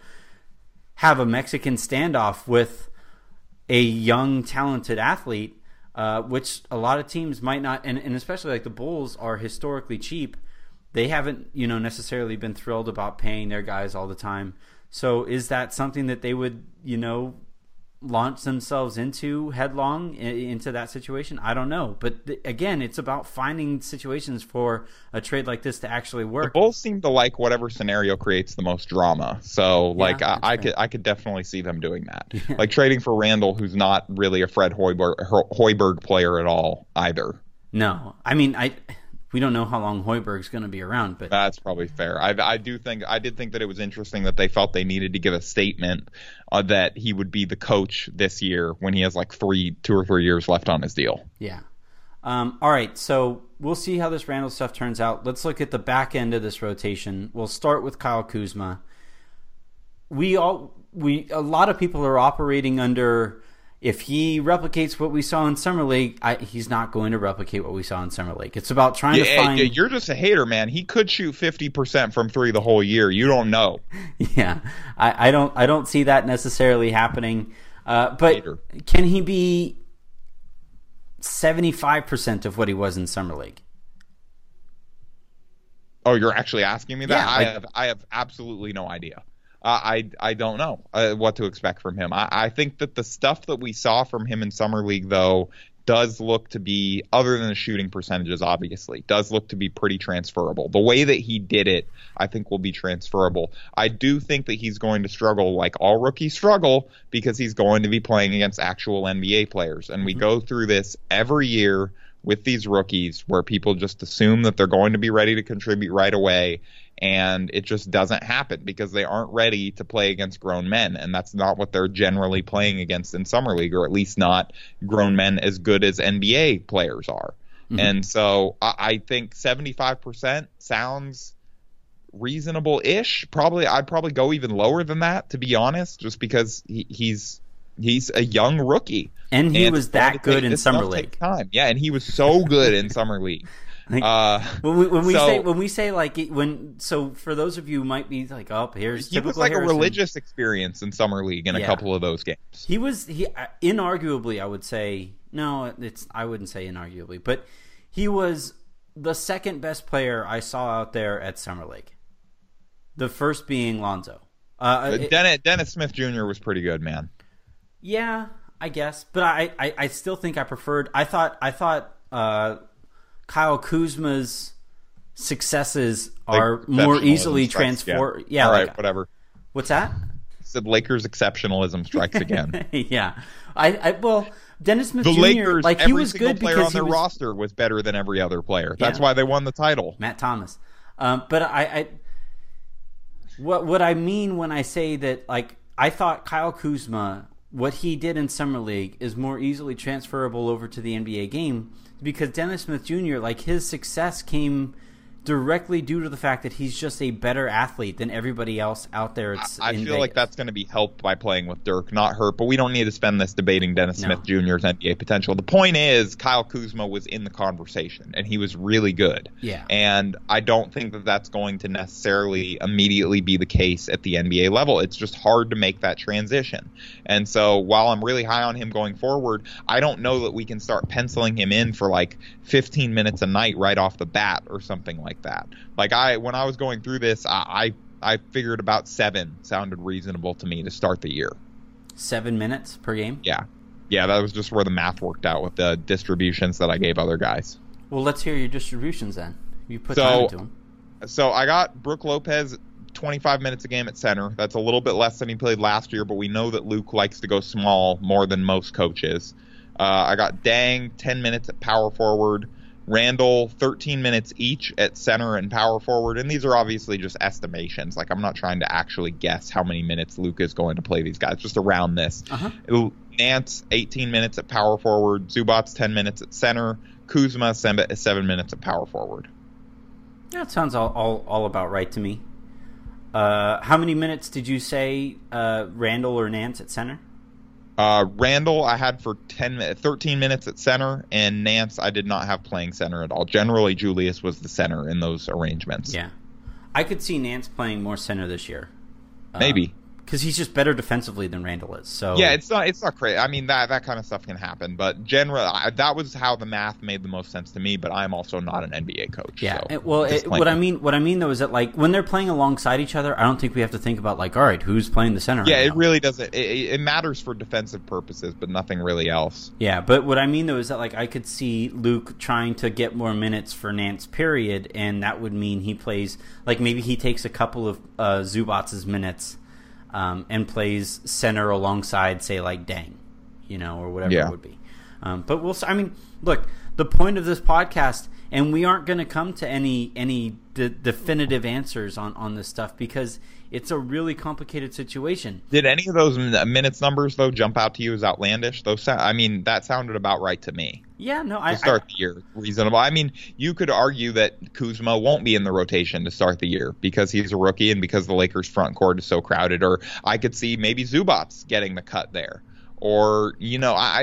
have a Mexican standoff with a young, talented athlete, uh, which a lot of teams might not, and, and especially like the Bulls are historically cheap. They haven't, you know, necessarily been thrilled about paying their guys all the time. So is that something that they would, you know, launch themselves into headlong into that situation? I don't know. But th- again, it's about finding situations for a trade like this to actually The work. Bulls seem to like whatever scenario creates the most drama. So, like, that's I, I could I could definitely see them doing that. Like trading for Randle, who's not really a Fred Hoiberg, Hoiberg player at all either. No, I mean, I we don't know how long Hoiberg's going to be around, but That's probably fair. I, I do think I did think that it was interesting that they felt they needed to give a statement uh, that he would be the coach this year when he has like three, two or three years left on his deal. Yeah. Um, all right, so we'll see how this Randle stuff turns out. Let's look at the back end of this rotation. We'll start with Kyle Kuzma. We all we a lot of people are operating under if he replicates what we saw in summer league, I, he's not going to replicate what we saw in summer league. It's about trying to find. yeah, you're just a hater, man. He could shoot fifty percent from three the whole year. You don't know. Yeah, I, I don't I don't see that necessarily happening. Uh, but Later. can he be seventy five percent of what he was in summer league? Oh, you're actually asking me that? Yeah, I have I have absolutely no idea. Uh, I I don't know uh, what to expect from him. I, I think that the stuff that we saw from him in summer league though does look to be other than the shooting percentages obviously does look to be pretty transferable. The way that he did it I think will be transferable. I do think that he's going to struggle like all rookies struggle because he's going to be playing against actual NBA players and we go through this every year with these rookies where people just assume that they're going to be ready to contribute right away and it just doesn't happen because they aren't ready to play against grown men and that's not what they're generally playing against in summer league or at least not grown men as good as NBA players are. Mm-hmm. And so I, I think 75% sounds reasonable ish. Probably I'd probably go even lower than that to be honest just because he, he's he's a young rookie. And he And was that good in summer league. Time. Yeah, and he was so good in summer league. Like, Uh, when we, when we so- say when we say like when so for those of you who might be like oh here's he was like Harrison. a religious experience in summer league in a couple of those games. He was he uh, inarguably I would say no it's I wouldn't say inarguably but he was the second best player I saw out there at summer league. The first being Lonzo. Uh, it- Dennis, Dennis Smith Jr. was pretty good, man. Yeah, I guess, but I, I, I still think I preferred. I thought I thought uh, Kyle Kuzma's successes Like, are more easily transfer. again. Yeah, All right, like- whatever. what's that? Said Lakers exceptionalism strikes again. yeah, I, I well Dennis Smith the Jr. Lakers, like he was good player because on he their was roster was better than every other player. That's Yeah. why they won the title. Matt Thomas. Um, but I, I, what what I mean when I say that, like I thought Kyle Kuzma, what he did in summer league is more easily transferable over to the NBA game because Dennis Smith Jr. like his success came directly due to the fact that he's just a better athlete than everybody else out there. It's I in feel like that's going to be helped by playing with Dirk, not hurt. But we don't need to spend this debating Dennis No. Smith Jr.'s NBA potential. The point is, Kyle Kuzma was in the conversation, and he was really good. Yeah. And I don't think that that's going to necessarily immediately be the case at the NBA level. It's just hard to make that transition. And so while I'm really high on him going forward, I don't know that we can start penciling him in for like 15 minutes a night right off the bat or something like that. Like I, when I was going through this, I, I, I figured about seven sounded reasonable to me to start the year. seven minutes per game. Yeah. Yeah, that was just where the math worked out with the distributions that I gave other guys. Well, let's hear your distributions then. You put So- time into them. So I got Brook Lopez 25 minutes a game at center. That's a little bit less than he played last year, but we know that Luke likes to go small more than most coaches. Uh, I got Deng 10 minutes at power forward, Randle 13 minutes each at center and power forward, and these are obviously just estimations. Like I'm not trying to actually guess how many minutes Luke is going to play these guys, just around this. Uh-huh. Nance 18 minutes at power forward, Zubac 10 minutes at center, Kuzma 7 seven minutes at power forward. That sounds all, all, all about right to me. Uh, how many minutes did you say uh, Randle or Nance at center? Uh, Randle, I had for 10, mi- 13 minutes at center, and Nance, I did not have playing center at all. Generally, Julius was the center in those arrangements. Yeah, I could see Nance playing more center this year. Maybe. Because he's just better defensively than Randle is. So Yeah, it's not it's not crazy. I mean that that kind of stuff can happen, but generally I, that was how the math made the most sense to me. But I'm also not an NBA coach. Yeah. so it- well, it, what I mean, what I mean though, is that like when they're playing alongside each other, I don't think we have to think about like, all right, who's playing the center? Yeah, right it now? really doesn't. It, it matters for defensive purposes, but nothing really else. Yeah, but what I mean though is that like I could see Luke trying to get more minutes for Nance, period, and that would mean he plays like maybe he takes a couple of uh, Zubac's minutes um, and plays center alongside, say like Deng, you know, or whatever Yeah. it would be. Um, but we'll. I mean, look, the point of this podcast, and we aren't going to come to any any de- definitive answers on on this stuff because it's a really complicated situation. Did any of those minutes numbers though jump out to you as outlandish? Those, I mean, that sounded about right to me. Yeah, no, I, I start the year reasonable. I mean, you could argue that Kuzma won't be in the rotation to start the year because he's a rookie and because the Lakers front court is so crowded. Or I could see maybe Zubac getting the cut there. Or you know, I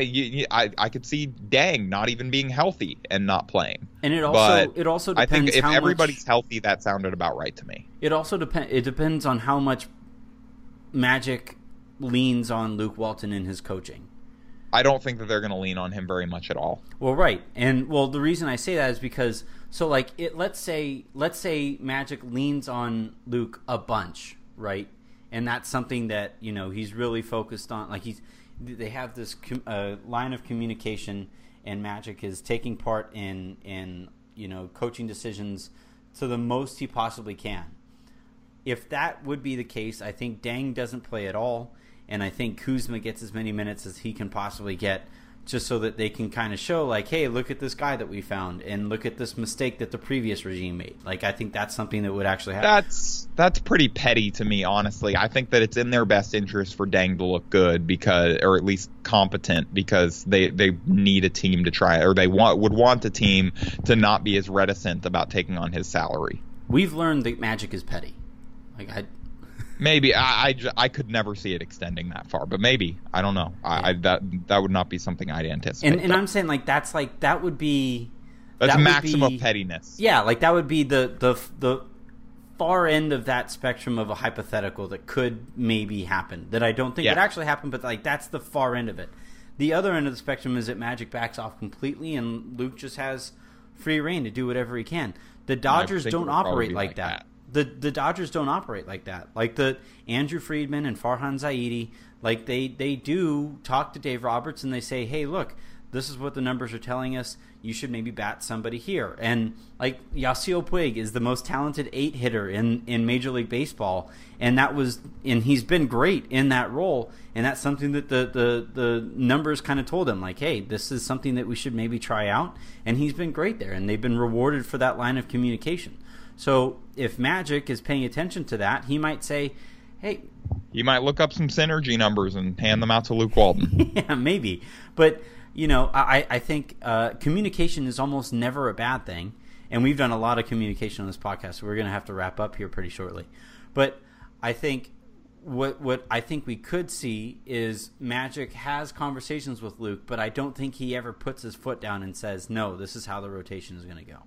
I, I I could see Deng not even being healthy and not playing. and it also But it also I depends think if how much- everybody's healthy, that sounded about right to me. It also depends. It depends on how much Magic leans on Luke Walton in his coaching. I don't think that they're going to lean on him very much at all. Well, right, and well, the reason I say that is because so like it. Let's say let's say Magic leans on Luke a bunch, right, and that's something that you know he's really focused on. Like he's they have this com- uh, line of communication, and Magic is taking part in in you know coaching decisions to the most he possibly can. if that would be the case, I think Deng doesn't play at all, and I think Kuzma gets as many minutes as he can possibly get, just so that they can kind of show, like, hey, look at this guy that we found, and look at this mistake that the previous regime made. Like, I think that's something that would actually happen. That's that's pretty petty to me, honestly. I think that it's in their best interest for Deng to look good because, or at least competent, because they they need a team to try, or they want would want a team to not be as reticent about taking on his salary. We've learned that Magic is petty. Like, I, Maybe I, I, I could never see it extending that far, but maybe I don't know. I, I that that would not be something I'd anticipate. and and I'm saying like that's like that would be that's that maximum be- pettiness. Yeah, like that would be the the the far end of that spectrum of a hypothetical that could maybe happen. That I don't think Yeah. would actually happen, but like that's the far end of it. The other end of the spectrum is that Magic backs off completely, and Luke just has free reign to do whatever he can. The Dodgers don't operate like, like that. that. The the Dodgers don't operate like that. Like the Andrew Friedman and Farhan Zaidi, like they they do talk to Dave Roberts and they say, "Hey, look, this is what the numbers are telling us. You should maybe bat somebody here." And like Yasiel Puig is the most talented eight hitter in in Major League Baseball, and that was and he's been great in that role. And that's something that the the the numbers kind of told him, like, "Hey, this is something that we should maybe try out." And he's been great there, and they've been rewarded for that line of communication. So if Magic is paying attention to that, he might say, "Hey, You might look up some synergy numbers and hand them out to Luke Walton. yeah, maybe." But you know, I I think uh, communication is almost never a bad thing, and we've done a lot of communication on this podcast, so we're going to have to wrap up here pretty shortly. But I think what what I think we could see is Magic has conversations with Luke, but I don't think he ever puts his foot down and says, "No, this is how the rotation is going to go."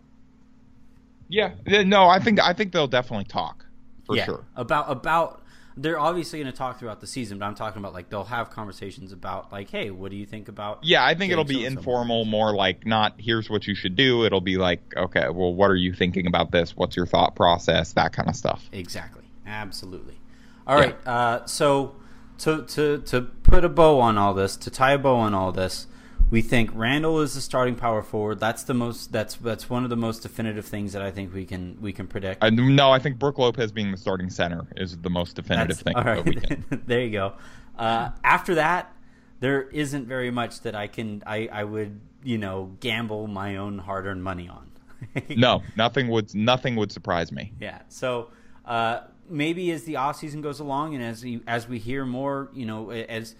Yeah, no, I think I think they'll definitely talk for yeah, sure about about. They're obviously going to talk throughout the season, but I'm talking about like they'll have conversations about like, hey, what do you think about? Yeah, I think it'll be informal, more like not here's what you should do. It'll be like, okay, well, what are you thinking about this? What's your thought process? That kind of stuff. Exactly, absolutely. All right, yeah. uh, so to to to put a bow on all this, to tie a bow on all this, we think Randle is the starting power forward. That's the most. That's that's one of the most definitive things that I think we can we can predict. Uh, no, I think Brook Lopez being the starting center is the most definitive that's, thing. All right, there you go. Uh, after that, there isn't very much that I can I I would you know gamble my own hard earned money on. no, nothing would nothing would surprise me. Yeah. So. Uh, maybe as the off season goes along and as we, as we hear more, you know, as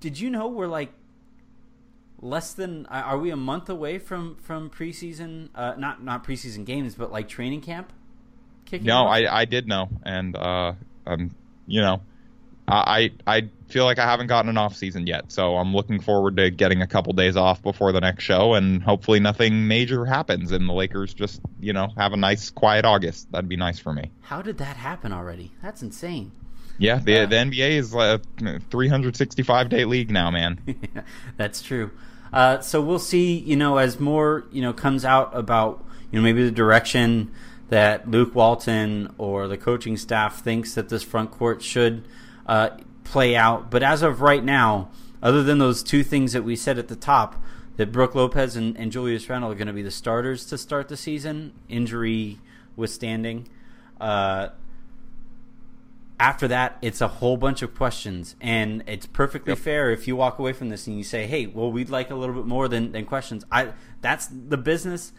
did you know we're like less than are we a month away from from preseason uh, not not preseason games but like training camp kicking no off? i i did know and uh um you know i i feel like i haven't gotten an off season yet so i'm looking forward to getting a couple days off before the next show and hopefully nothing major happens and the lakers just you know have a nice quiet august that'd be nice for me how did that happen already that's insane yeah, the, uh, the NBA is a 365 day league now, man. that's true. Uh, so we'll see, you know, as more, you know, comes out about, you know, maybe the direction that Luke Walton or the coaching staff thinks that this front court should uh, play out. But as of right now, other than those two things that we said at the top, that Brook Lopez and, and Julius Randle are going to be the starters to start the season, injury withstanding. Uh, after that, it's a whole bunch of questions, and it's perfectly yep. fair if you walk away from this and you say, "Hey, well, we'd like a little bit more than, than questions." I that's the business.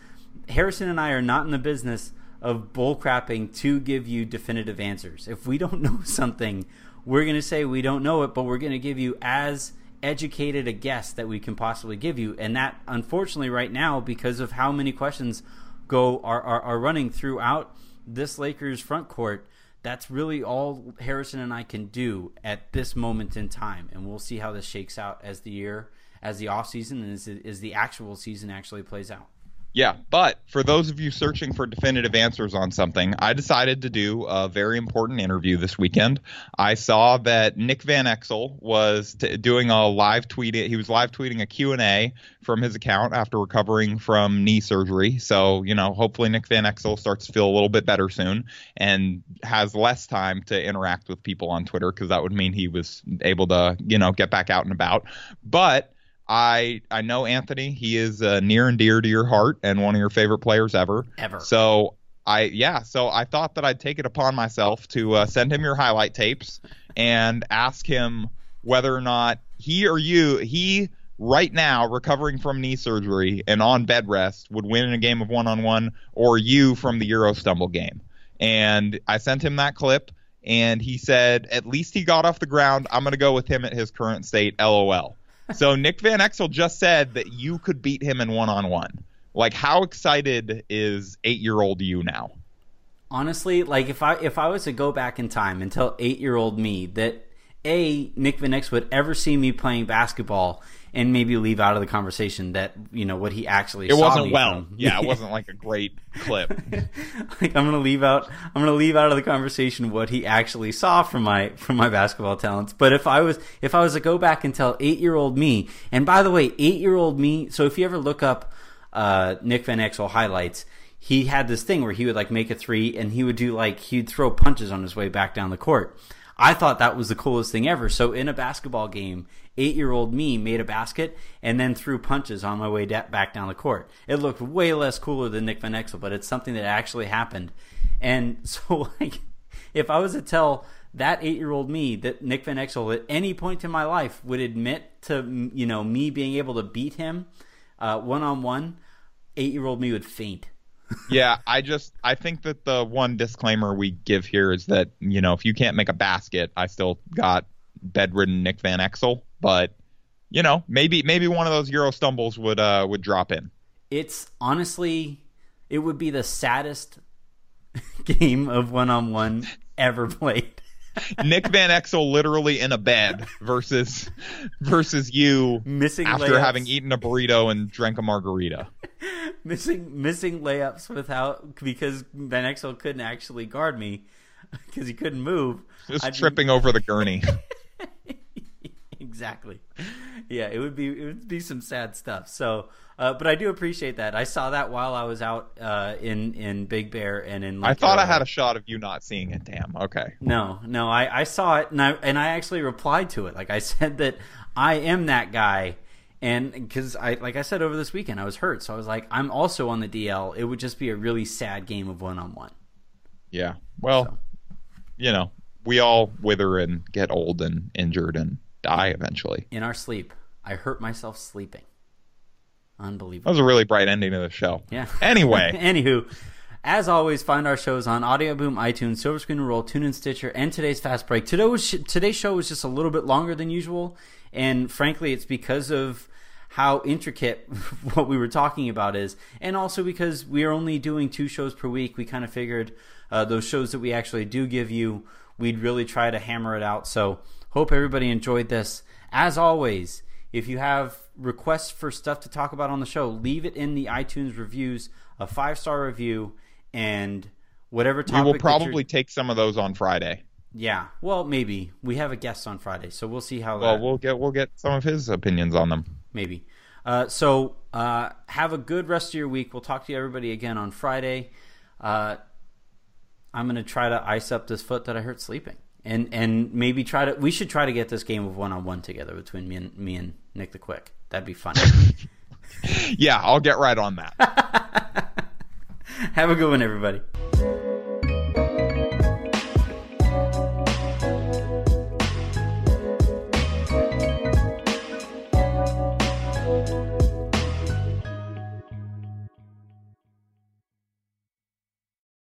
Harrison and I are not in the business of bullcrapping to give you definitive answers. If we don't know something, we're going to say we don't know it, but we're going to give you as educated a guess that we can possibly give you. And that, unfortunately, right now, because of how many questions go are, are, are running throughout this Lakers front court, that's really all Harrison and I can do at this moment in time, and we'll see how this shakes out as the year, as the off season, and as, as the actual season actually plays out. Yeah, but for those of you searching for definitive answers on something, I decided to do a very important interview this weekend. I saw that Nick Van Exel was t- doing a live tweet. He was live tweeting a Q&A from his account after recovering from knee surgery. So, you know, hopefully Nick Van Exel starts to feel a little bit better soon and has less time to interact with people on Twitter because that would mean he was able to, you know, get back out and about. But I I know Anthony. He is uh, near and dear to your heart and one of your favorite players ever. Ever. So I yeah. So I thought that I'd take it upon myself to uh, send him your highlight tapes and ask him whether or not he or you he right now recovering from knee surgery and on bed rest would win in a game of one on one or you from the Euro stumble game. And I sent him that clip and he said at least he got off the ground. I'm going to go with him at his current state. LOL so Nick Van Exel just said that you could beat him in one on one. Like, how excited is eight year old you now? Honestly, like if I if I was to go back in time and tell eight year old me that a Nick Van Exel would ever see me playing basketball and maybe leave out of the conversation that you know what he actually. Saw. It wasn't well. From. Yeah, it wasn't like a great clip. like I'm gonna leave out. I'm gonna leave out of the conversation what he actually saw from my from my basketball talents. But if I was if I was to go back and tell eight year old me, and by the way, eight year old me. So if you ever look up uh, Nick Van Exel highlights. He had this thing where he would like make a three and he would do like he'd throw punches on his way back down the court. I thought that was the coolest thing ever. So in a basketball game, eight year old me made a basket and then threw punches on my way back down the court. It looked way less cooler than Nick Van Exel, but it's something that actually happened. And so, like, if I was to tell that eight year old me that Nick Van Exel at any point in my life would admit to, you know, me being able to beat him uh, one on one, eight year old me would faint yeah, I just I think that the one disclaimer we give here is that you know if you can't make a basket, I still got bedridden Nick Van Exel, but you know maybe maybe one of those Euro stumbles would uh would drop in. It's honestly it would be the saddest game of one on one ever played. Nick Van Exel literally in a bed versus versus you Missing after layups. having eaten a burrito and drank a margarita. missing missing layups without because Van Exel couldn't actually guard me because he couldn't move. Just I'd be- tripping over the gurney. exactly. Yeah, it would be it would be some sad stuff. So, uh, but I do appreciate that. I saw that while I was out uh, in in Big Bear and in. I Lake thought I had a shot of you not seeing it. Damn. Okay. No, no, I, I saw it and I and I actually replied to it. Like I said that I am that guy, and because I like I said over this weekend I was hurt, so I was like I'm also on the DL. It would just be a really sad game of one on one. Yeah. Well, you know, we all wither and get old and injured and die eventually. In our sleep, I hurt myself sleeping. Unbelievable. That was a really bright ending to the show. Yeah. Anyway, Anywho, as always, find our shows on Audio Boom, iTunes, Silver Screen Roll, TuneIn, Stitcher, and today's Fast Break. Today was, today's show was just a little bit longer than usual, and frankly, it's because of how intricate what we were talking about is, and also because we are only doing two shows per week. We kind of figured uh, those shows that we actually do give you, we'd really try to hammer it out. So, hope everybody enjoyed this. As always, if you have requests for stuff to talk about on the show, leave it in the iTunes reviews, a five star review, and whatever topic. we will probably take some of those on Friday. yeah. Well, maybe we have a guest on Friday, so we'll see how. Well, that, we'll get we'll get some of his opinions on them. maybe. Uh, so uh, have a good rest of your week. We'll talk to you everybody again on Friday. Uh, I'm gonna try to ice up this foot that I hurt sleeping, and and maybe try to. We should try to get this game of one on one together between me and me and Nick the Quick. That'd be fun. Yeah, I'll get right on that. have a good one, everybody.